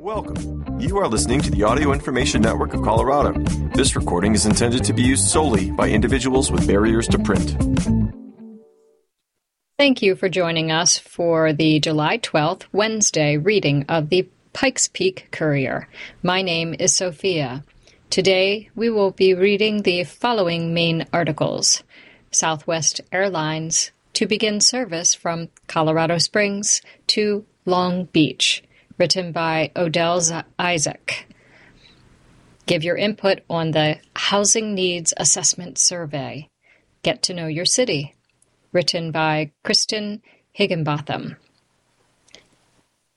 Welcome. You are listening to the Audio Information Network of Colorado. This recording is intended to be used solely by individuals with barriers to print. Thank you for joining us for the July 12th, Wednesday reading of the Pikes Peak Courier. My name is Sophia. Today we will be reading the following main articles Southwest Airlines to begin service from Colorado Springs to Long Beach, written by Odell Isaac. Give your input on the Housing Needs Assessment Survey. Get to know your city written by Kristen Higginbotham.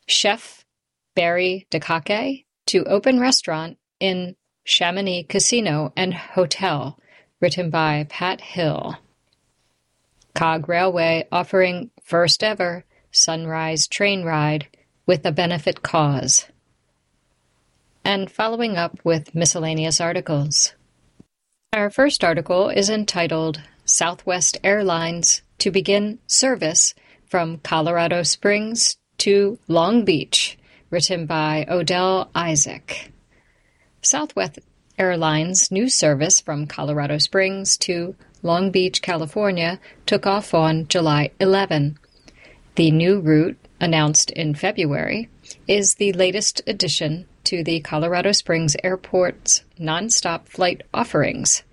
Chef Barry Dakake to open restaurant in Chamonix Casino and Hotel, written by Pat Hill. Cog Railway offering first ever sunrise train ride with a benefit cause. And following up with miscellaneous articles. Our first article is entitled Southwest Airlines to begin service from Colorado Springs to Long Beach, written by Odell Isaac. Southwest Airlines' new service from Colorado Springs to Long Beach, California, took off on July 11. The new route, announced in February, is the latest addition to the Colorado Springs Airport's nonstop flight offerings.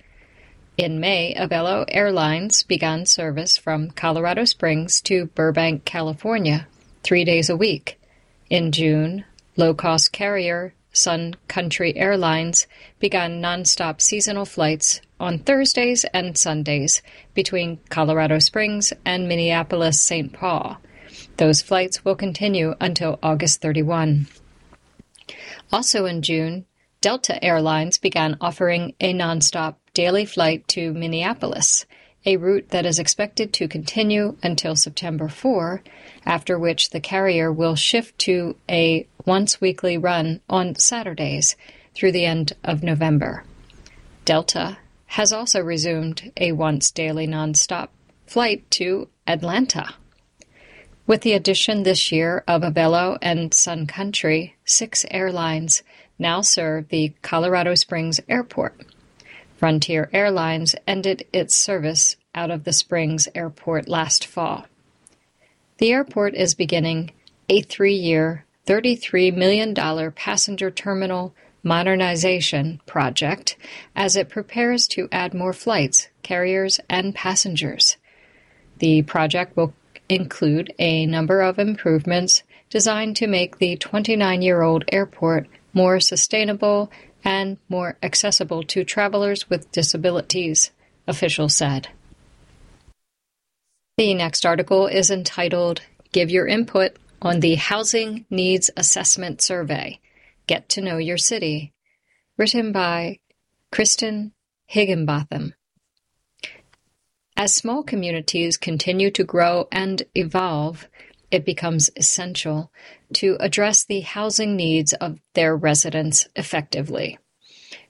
In May, Avelo Airlines began service from Colorado Springs to Burbank, California, three days a week. In June, low-cost carrier Sun Country Airlines began nonstop seasonal flights on Thursdays and Sundays between Colorado Springs and Minneapolis-St. Paul. Those flights will continue until August 31. Also in June, Delta Airlines began offering a nonstop daily flight to Minneapolis, a route that is expected to continue until September 4, after which the carrier will shift to a once weekly run on Saturdays through the end of November. Delta has also resumed a once daily nonstop flight to Atlanta. With the addition this year of Avelo and Sun Country, six airlines now serve the Colorado Springs Airport. Frontier Airlines ended its service out of the Springs Airport last fall. The airport is beginning a three-year, $33 million passenger terminal modernization project as it prepares to add more flights, carriers, and passengers. The project will include a number of improvements designed to make the 29-year-old airport more sustainable and more accessible to travelers with disabilities, officials said. The next article is entitled Give Your Input on the Housing Needs Assessment Survey Get to Know Your City, written by Kristen Higginbotham. As small communities continue to grow and evolve, it becomes essential to address the housing needs of their residents effectively.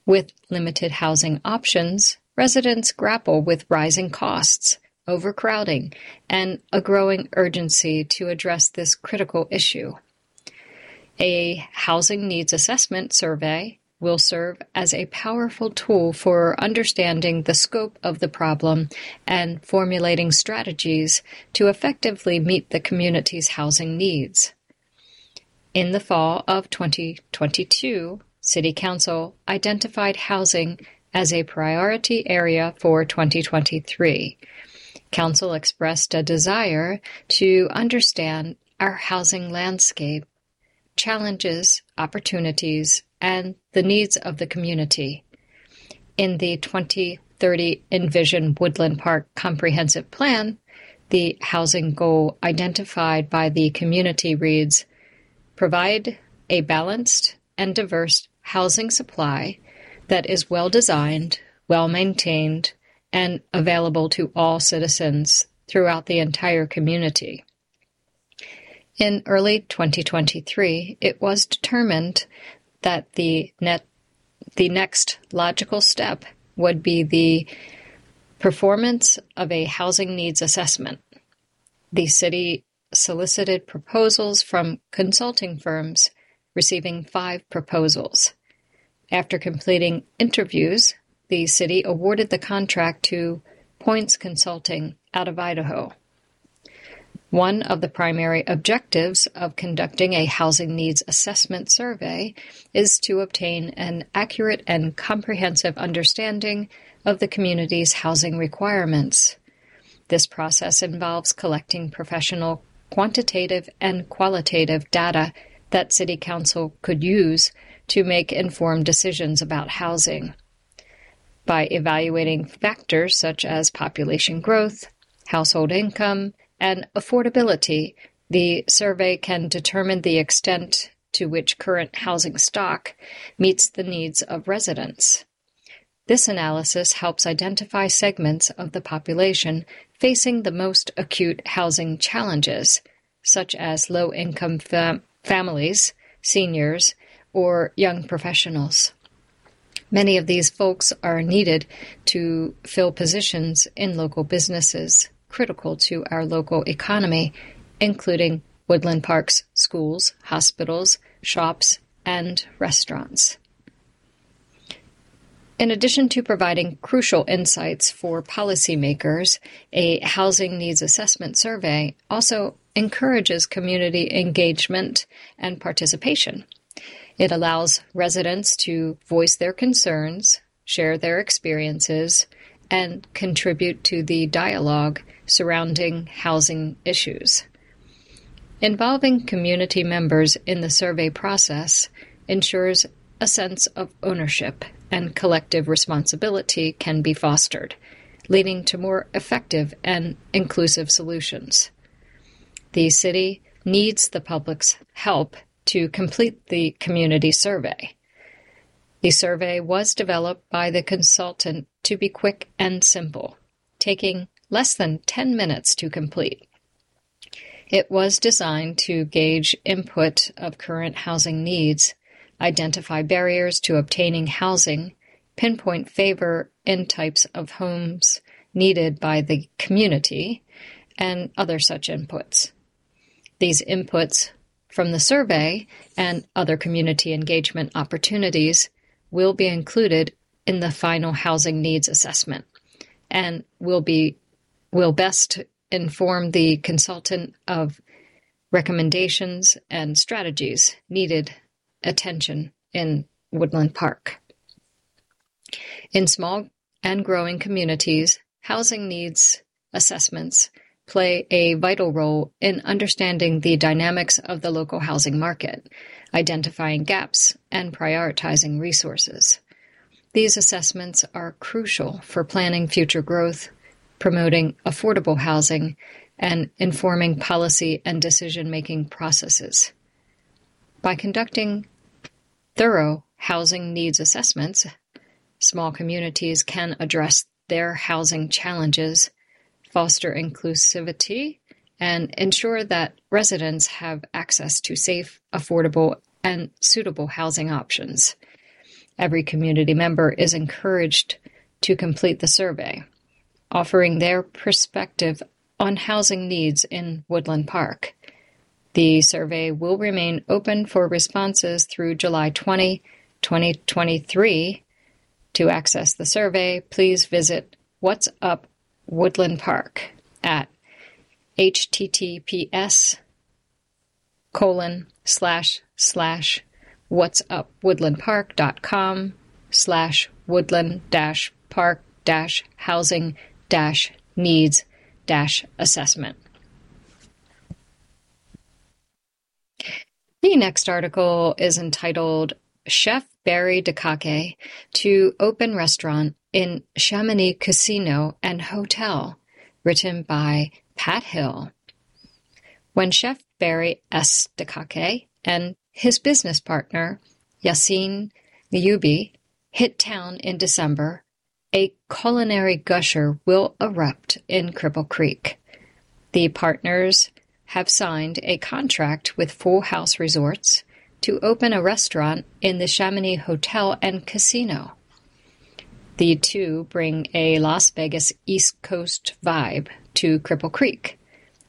With limited housing options, residents grapple with rising costs, overcrowding, and a growing urgency to address this critical issue. A housing needs assessment survey will serve as a powerful tool for understanding the scope of the problem and formulating strategies to effectively meet the community's housing needs. In the fall of 2022, City Council identified housing as a priority area for 2023. Council expressed a desire to understand our housing landscape, challenges, opportunities, and the needs of the community. In the 2030 Envision Woodland Park Comprehensive Plan, the housing goal identified by the community reads Provide a balanced and diverse housing supply that is well designed, well maintained, and available to all citizens throughout the entire community. In early 2023, it was determined that the net the next logical step would be the performance of a housing needs assessment. The city solicited proposals from consulting firms receiving five proposals. After completing interviews, the city awarded the contract to Points Consulting out of Idaho. One of the primary objectives of conducting a housing needs assessment survey is to obtain an accurate and comprehensive understanding of the community's housing requirements. This process involves collecting professional quantitative and qualitative data that City Council could use to make informed decisions about housing. By evaluating factors such as population growth, household income, and affordability, the survey can determine the extent to which current housing stock meets the needs of residents. This analysis helps identify segments of the population facing the most acute housing challenges, such as low income fam- families, seniors, or young professionals. Many of these folks are needed to fill positions in local businesses critical to our local economy, including Woodland Park's schools, hospitals, shops, and restaurants. In addition to providing crucial insights for policymakers, a housing needs assessment survey also encourages community engagement and participation. It allows residents to voice their concerns, share their experiences, and contribute to the dialogue surrounding housing issues. Involving community members in the survey process ensures a sense of ownership and collective responsibility can be fostered, leading to more effective and inclusive solutions. The city needs the public's help to complete the community survey. The survey was developed by the consultant to be quick and simple, taking less than 10 minutes to complete. It was designed to gauge input of current housing needs, identify barriers to obtaining housing, pinpoint favor in types of homes needed by the community, and other such inputs. These inputs from the survey and other community engagement opportunities will be included in the final housing needs assessment and will be will best inform the consultant of recommendations and strategies needed attention in Woodland Park. In small and growing communities, housing needs assessments play a vital role in understanding the dynamics of the local housing market, identifying gaps, and prioritizing resources. These assessments are crucial for planning future growth, promoting affordable housing, and informing policy and decision making processes. By conducting thorough housing needs assessments, small communities can address their housing challenges, foster inclusivity, and ensure that residents have access to safe, affordable, and suitable housing options. Every community member is encouraged to complete the survey offering their perspective on housing needs in Woodland Park. The survey will remain open for responses through July 20, 2023. To access the survey, please visit What's Up Woodland Park at https colon slash slash what's up woodlandpark.com slash woodland dash park dash housing dash needs dash assessment. The next article is entitled Chef Barry Dakake to Open Restaurant in Chamonix Casino and Hotel, written by Pat Hill. When Chef Barry S. Dakake and his business partner, Yassine Lyoubi, hit town in December, a culinary gusher will erupt in Cripple Creek. The partners have signed a contract with Full House Resorts to open a restaurant in the Chamonix Hotel and Casino. The two bring a Las Vegas East Coast vibe to Cripple Creek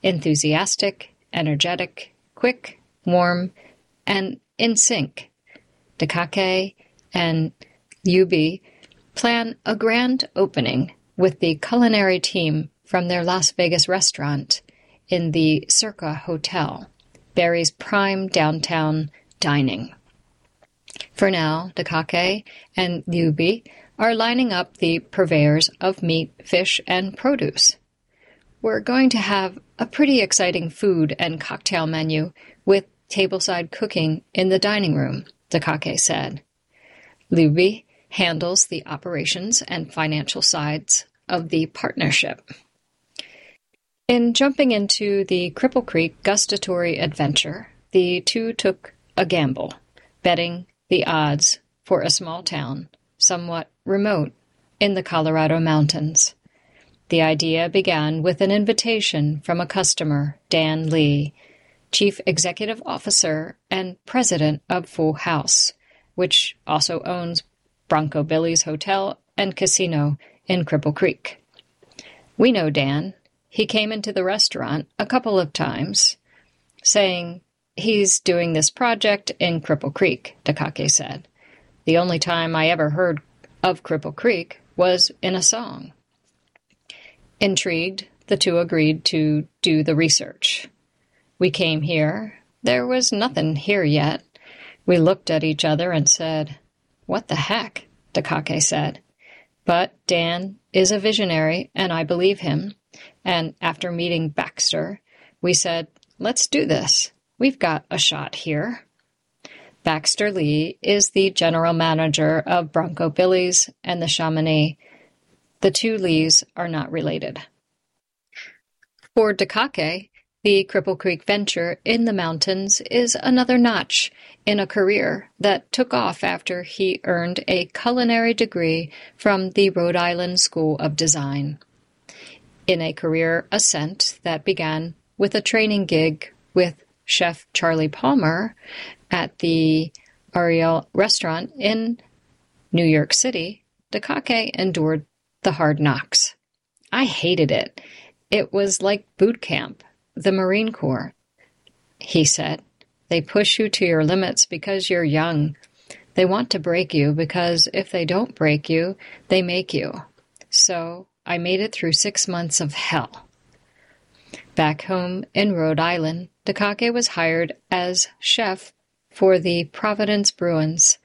enthusiastic, energetic, quick, warm, and in sync. Dakake and Lyoubi plan a grand opening with the culinary team from their Las Vegas restaurant in the Circa Hotel, Barry's prime downtown dining. For now, Dakake and Lyoubi are lining up the purveyors of meat, fish, and produce. We're going to have a pretty exciting food and cocktail menu with tableside cooking in the dining room, Dakake said. Lyoubi handles the operations and financial sides of the partnership. In jumping into the Cripple Creek gustatory adventure, the two took a gamble, betting the odds for a small town, somewhat remote, in the Colorado mountains. The idea began with an invitation from a customer, Dan Lee, Chief Executive Officer and President of Full House, which also owns Bronco Billy's Hotel and Casino in Cripple Creek. We know Dan. He came into the restaurant a couple of times, saying he's doing this project in Cripple Creek, Dakake said. The only time I ever heard of Cripple Creek was in a song. Intrigued, the two agreed to do the research. We came here. There was nothing here yet. We looked at each other and said, What the heck? Dakake said. But Dan is a visionary, and I believe him. And after meeting Baxter, we said, Let's do this. We've got a shot here. Baxter Lee is the general manager of Bronco Billy's and the Chamonix. The two Lees are not related. For Dakake, the Cripple Creek venture in the mountains is another notch in a career that took off after he earned a culinary degree from the Rhode Island School of Design. In a career ascent that began with a training gig with chef Charlie Palmer at the Aureole restaurant in New York City, Dakake endured the hard knocks. I hated it. It was like boot camp the Marine Corps, he said. They push you to your limits because you're young. They want to break you because if they don't break you, they make you. So I made it through six months of hell. Back home in Rhode Island, Dakake was hired as chef for the Providence Bruins,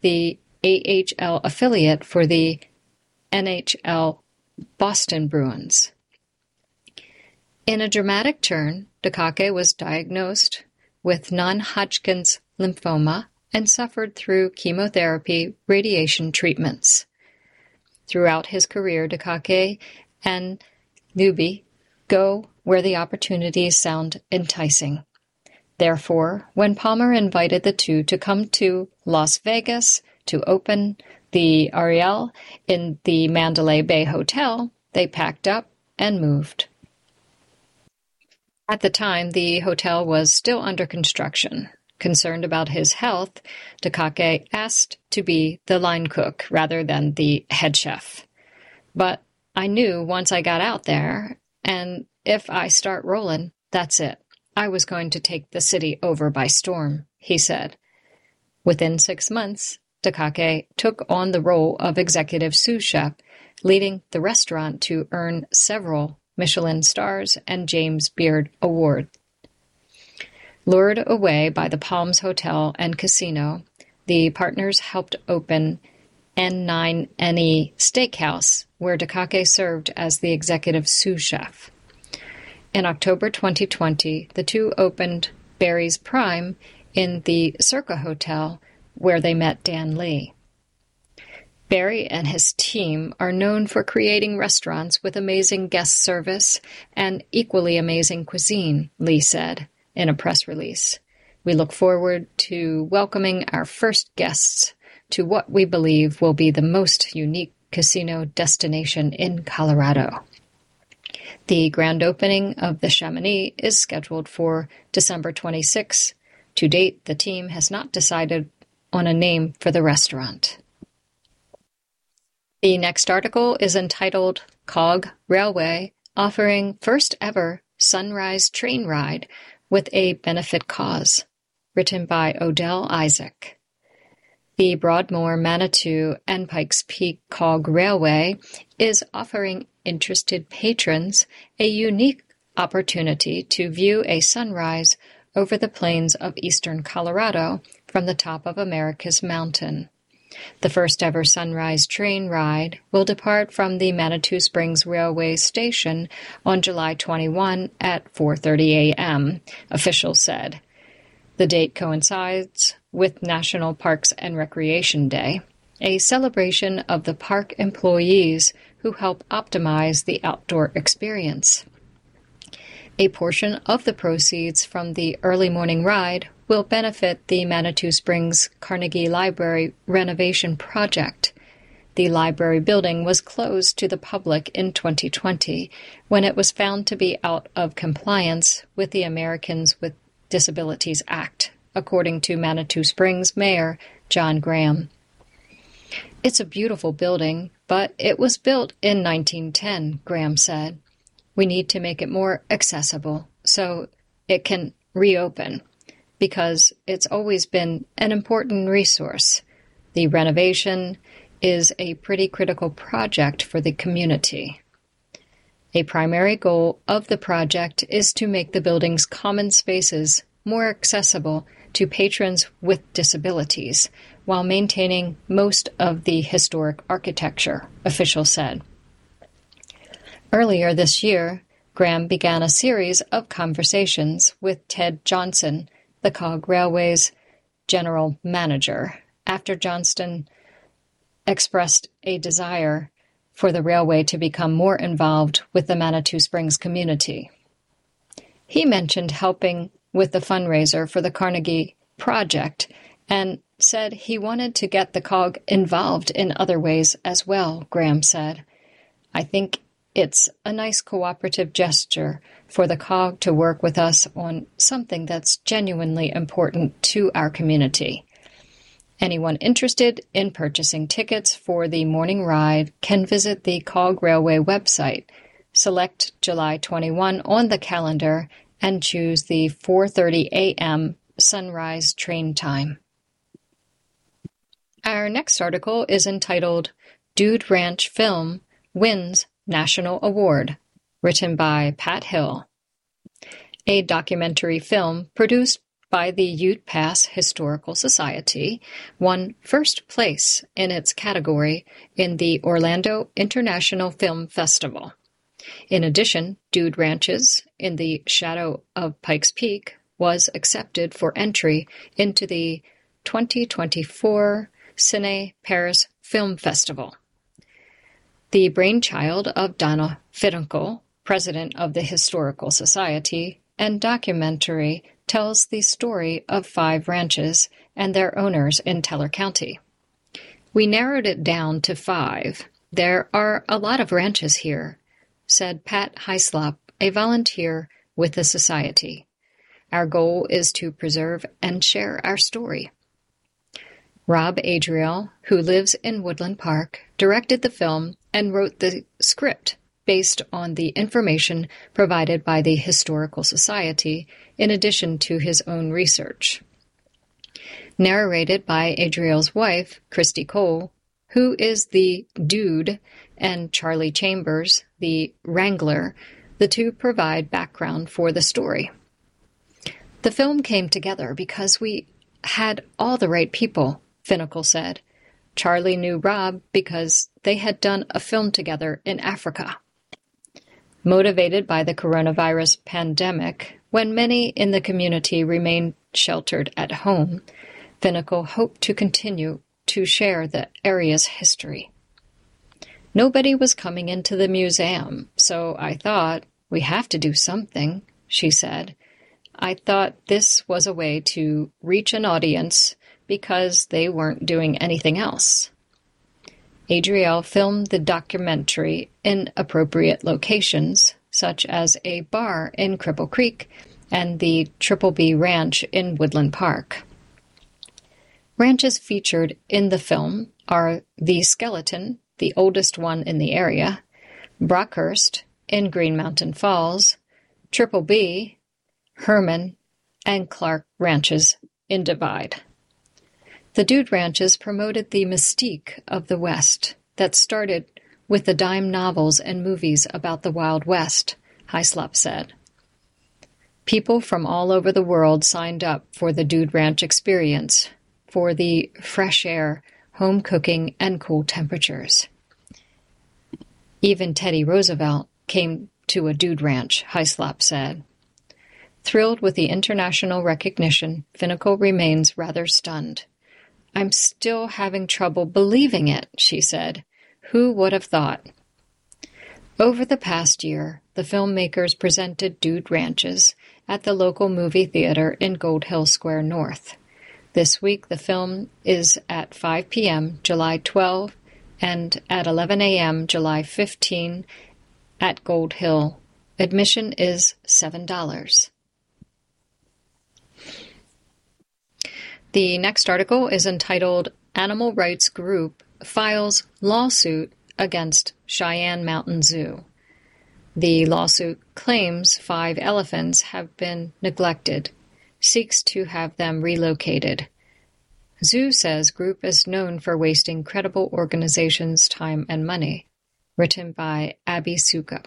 the AHL affiliate for the NHL Boston Bruins. In a dramatic turn, Dakake was diagnosed with non-Hodgkin's lymphoma and suffered through chemotherapy radiation treatments. Throughout his career, Dakake and Newby go where the opportunities sound enticing. Therefore, when Palmer invited the two to come to Las Vegas to open the Aureole in the Mandalay Bay Hotel, they packed up and moved. At the time, the hotel was still under construction. Concerned about his health, Dakake asked to be the line cook rather than the head chef. But I knew once I got out there, and if I start rolling, that's it. I was going to take the city over by storm, he said. Within six months, Dakake took on the role of executive sous chef, leading the restaurant to earn several Michelin stars, and James Beard Award. Lured away by the Palms Hotel and Casino, the partners helped open N9NE Steakhouse, where Dakake served as the executive sous chef. In October 2020, the two opened Barry's Prime in the Circa Hotel, where they met Dan Lee. Barry and his team are known for creating restaurants with amazing guest service and equally amazing cuisine, Lee said in a press release. We look forward to welcoming our first guests to what we believe will be the most unique casino destination in Colorado. The grand opening of the Chamonix is scheduled for December 26. To date, the team has not decided on a name for the restaurant. The next article is entitled Cog Railway offering first ever sunrise train ride with a benefit cause. written by Odell Isaac. The Broadmoor, Manitou, and Pikes Peak Cog Railway is offering interested patrons a unique opportunity to view a sunrise over the plains of eastern Colorado from the top of America's mountain. The first ever sunrise train ride will depart from the Manitou Springs Railway Station on July 21 at 4:30 a.m., officials said. The date coincides with National Parks and Recreation Day, a celebration of the park employees who help optimize the outdoor experience. A portion of the proceeds from the early morning ride will benefit the Manitou Springs Carnegie Library renovation project. The library building was closed to the public in 2020 when it was found to be out of compliance with the Americans with Disabilities Act, according to Manitou Springs Mayor John Graham. It's a beautiful building, but it was built in 1910, Graham said. We need to make it more accessible so it can reopen because it's always been an important resource. The renovation is a pretty critical project for the community. A primary goal of the project is to make the building's common spaces more accessible to patrons with disabilities while maintaining most of the historic architecture, officials said. Earlier this year, Graham began a series of conversations with Ted Johnson, the Cog Railway's general manager, after Johnston expressed a desire for the railway to become more involved with the Manitou Springs community. He mentioned helping with the fundraiser for the Carnegie Project and said he wanted to get the COG involved in other ways as well, Graham said. I think it's a nice cooperative gesture for the COG to work with us on something that's genuinely important to our community. Anyone interested in purchasing tickets for the morning ride can visit the COG Railway website, select July 21 on the calendar, and choose the 4:30 a.m. sunrise train time. Our next article is entitled Dude Ranch Film Wins National Award, written by Pat Hill. A documentary film produced by the Ute Pass Historical Society won first place in its category in the Orlando International Film Festival. In addition, Dude Ranches in the shadow of Pikes Peak was accepted for entry into the 2024 Cine Paris Film Festival. The brainchild of Donna Finicle, president of the Historical Society, and documentary tells the story of five ranches and their owners in Teller County. We narrowed it down to five. There are a lot of ranches here, said Pat Hyslop, a volunteer with the Society. Our goal is to preserve and share our story. Rob Adriel, who lives in Woodland Park, directed the film and wrote the script based on the information provided by the Historical Society in addition to his own research. Narrated by Adriel's wife, Christy Cole, who is the dude, and Charlie Chambers, the wrangler, the two provide background for the story. The film came together because we had all the right people Finicle said. Charlie knew Rob because they had done a film together in Africa. Motivated by the coronavirus pandemic, when many in the community remained sheltered at home, Finicle hoped to continue to share the area's history. Nobody was coming into the museum, so I thought, we have to do something, she said. I thought this was a way to reach an audience because they weren't doing anything else. Adriel filmed the documentary in appropriate locations, such as a bar in Cripple Creek and the Triple B Ranch in Woodland Park. Ranches featured in the film are the Skeleton, the oldest one in the area, Brockhurst in Green Mountain Falls, Triple B, Herman, and Clark ranches in Divide. The Dude Ranches promoted the mystique of the West that started with the dime novels and movies about the Wild West, Hyslop said. People from all over the world signed up for the Dude Ranch experience, for the fresh air, home cooking, and cool temperatures. Even Teddy Roosevelt came to a Dude Ranch, Hyslop said. Thrilled with the international recognition, Finicle remains rather stunned. I'm still having trouble believing it, she said. Who would have thought? Over the past year, the filmmakers presented Dude Ranches at the local movie theater in Gold Hill Square North. This week, the film is at 5 p.m., July 12, and at 11 a.m., July 15, at Gold Hill. Admission is $7. The next article is entitled Animal Rights Group Files Lawsuit Against Cheyenne Mountain Zoo. The lawsuit claims five elephants have been neglected, seeks to have them relocated. Zoo says group is known for wasting credible organizations' time and money. Written by Abby Suka.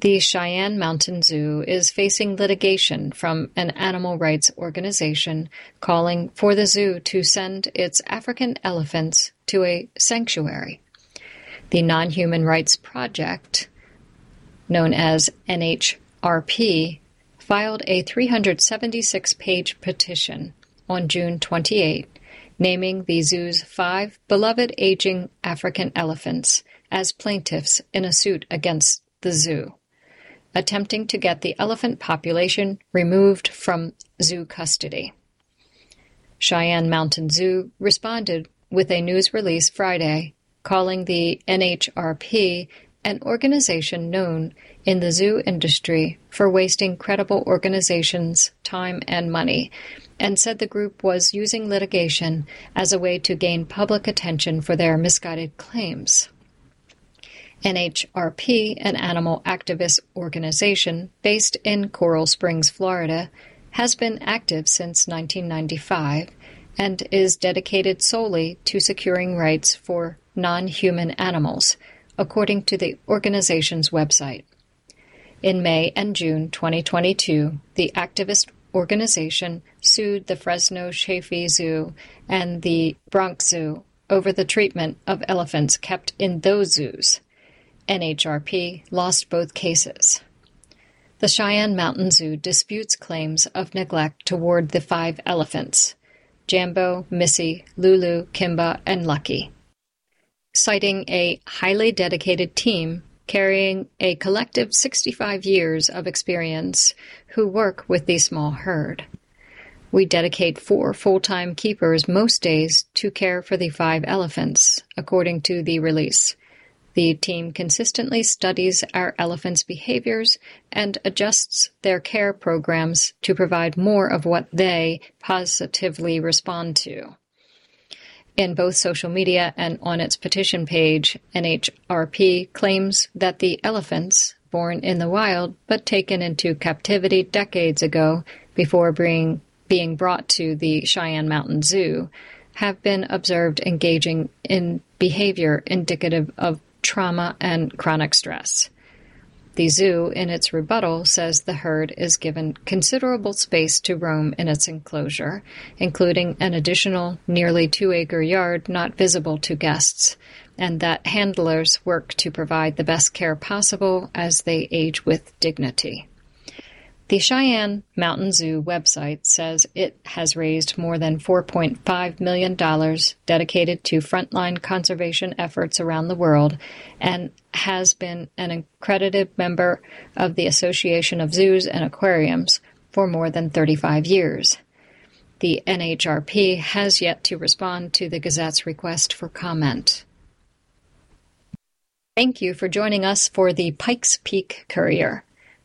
The Cheyenne Mountain Zoo is facing litigation from an animal rights organization calling for the zoo to send its African elephants to a sanctuary. The Non-Human Rights Project, known as NHRP, filed a 376-page petition on June 28, naming the zoo's five beloved aging African elephants as plaintiffs in a suit against the zoo, attempting to get the elephant population removed from zoo custody. Cheyenne Mountain Zoo responded with a news release Friday calling the NHRP an organization known in the zoo industry for wasting credible organizations' time and money, and said the group was using litigation as a way to gain public attention for their misguided claims. NHRP, an animal activist organization based in Coral Springs, Florida, has been active since 1995 and is dedicated solely to securing rights for non-human animals, according to the organization's website. In May and June 2022, the activist organization sued the Fresno Chaffee Zoo and the Bronx Zoo over the treatment of elephants kept in those zoos. NHRP lost both cases. The Cheyenne Mountain Zoo disputes claims of neglect toward the five elephants Jambo, Missy, Lulu, Kimba, and Lucky citing a highly dedicated team carrying a collective 65 years of experience who work with the small herd. We dedicate four full-time keepers most days to care for the five elephants, according to the release. The team consistently studies our elephants' behaviors and adjusts their care programs to provide more of what they positively respond to. In both social media and on its petition page, NHRP claims that the elephants, born in the wild but taken into captivity decades ago before being, being brought to the Cheyenne Mountain Zoo, have been observed engaging in behavior indicative of trauma and chronic stress. The zoo, in its rebuttal, says the herd is given considerable space to roam in its enclosure, including an additional nearly two-acre yard not visible to guests, and that handlers work to provide the best care possible as they age with dignity. The Cheyenne Mountain Zoo website says it has raised more than $4.5 million dedicated to frontline conservation efforts around the world and has been an accredited member of the Association of Zoos and Aquariums for more than 35 years. The NHRP has yet to respond to the Gazette's request for comment. Thank you for joining us for the Pikes Peak Courier.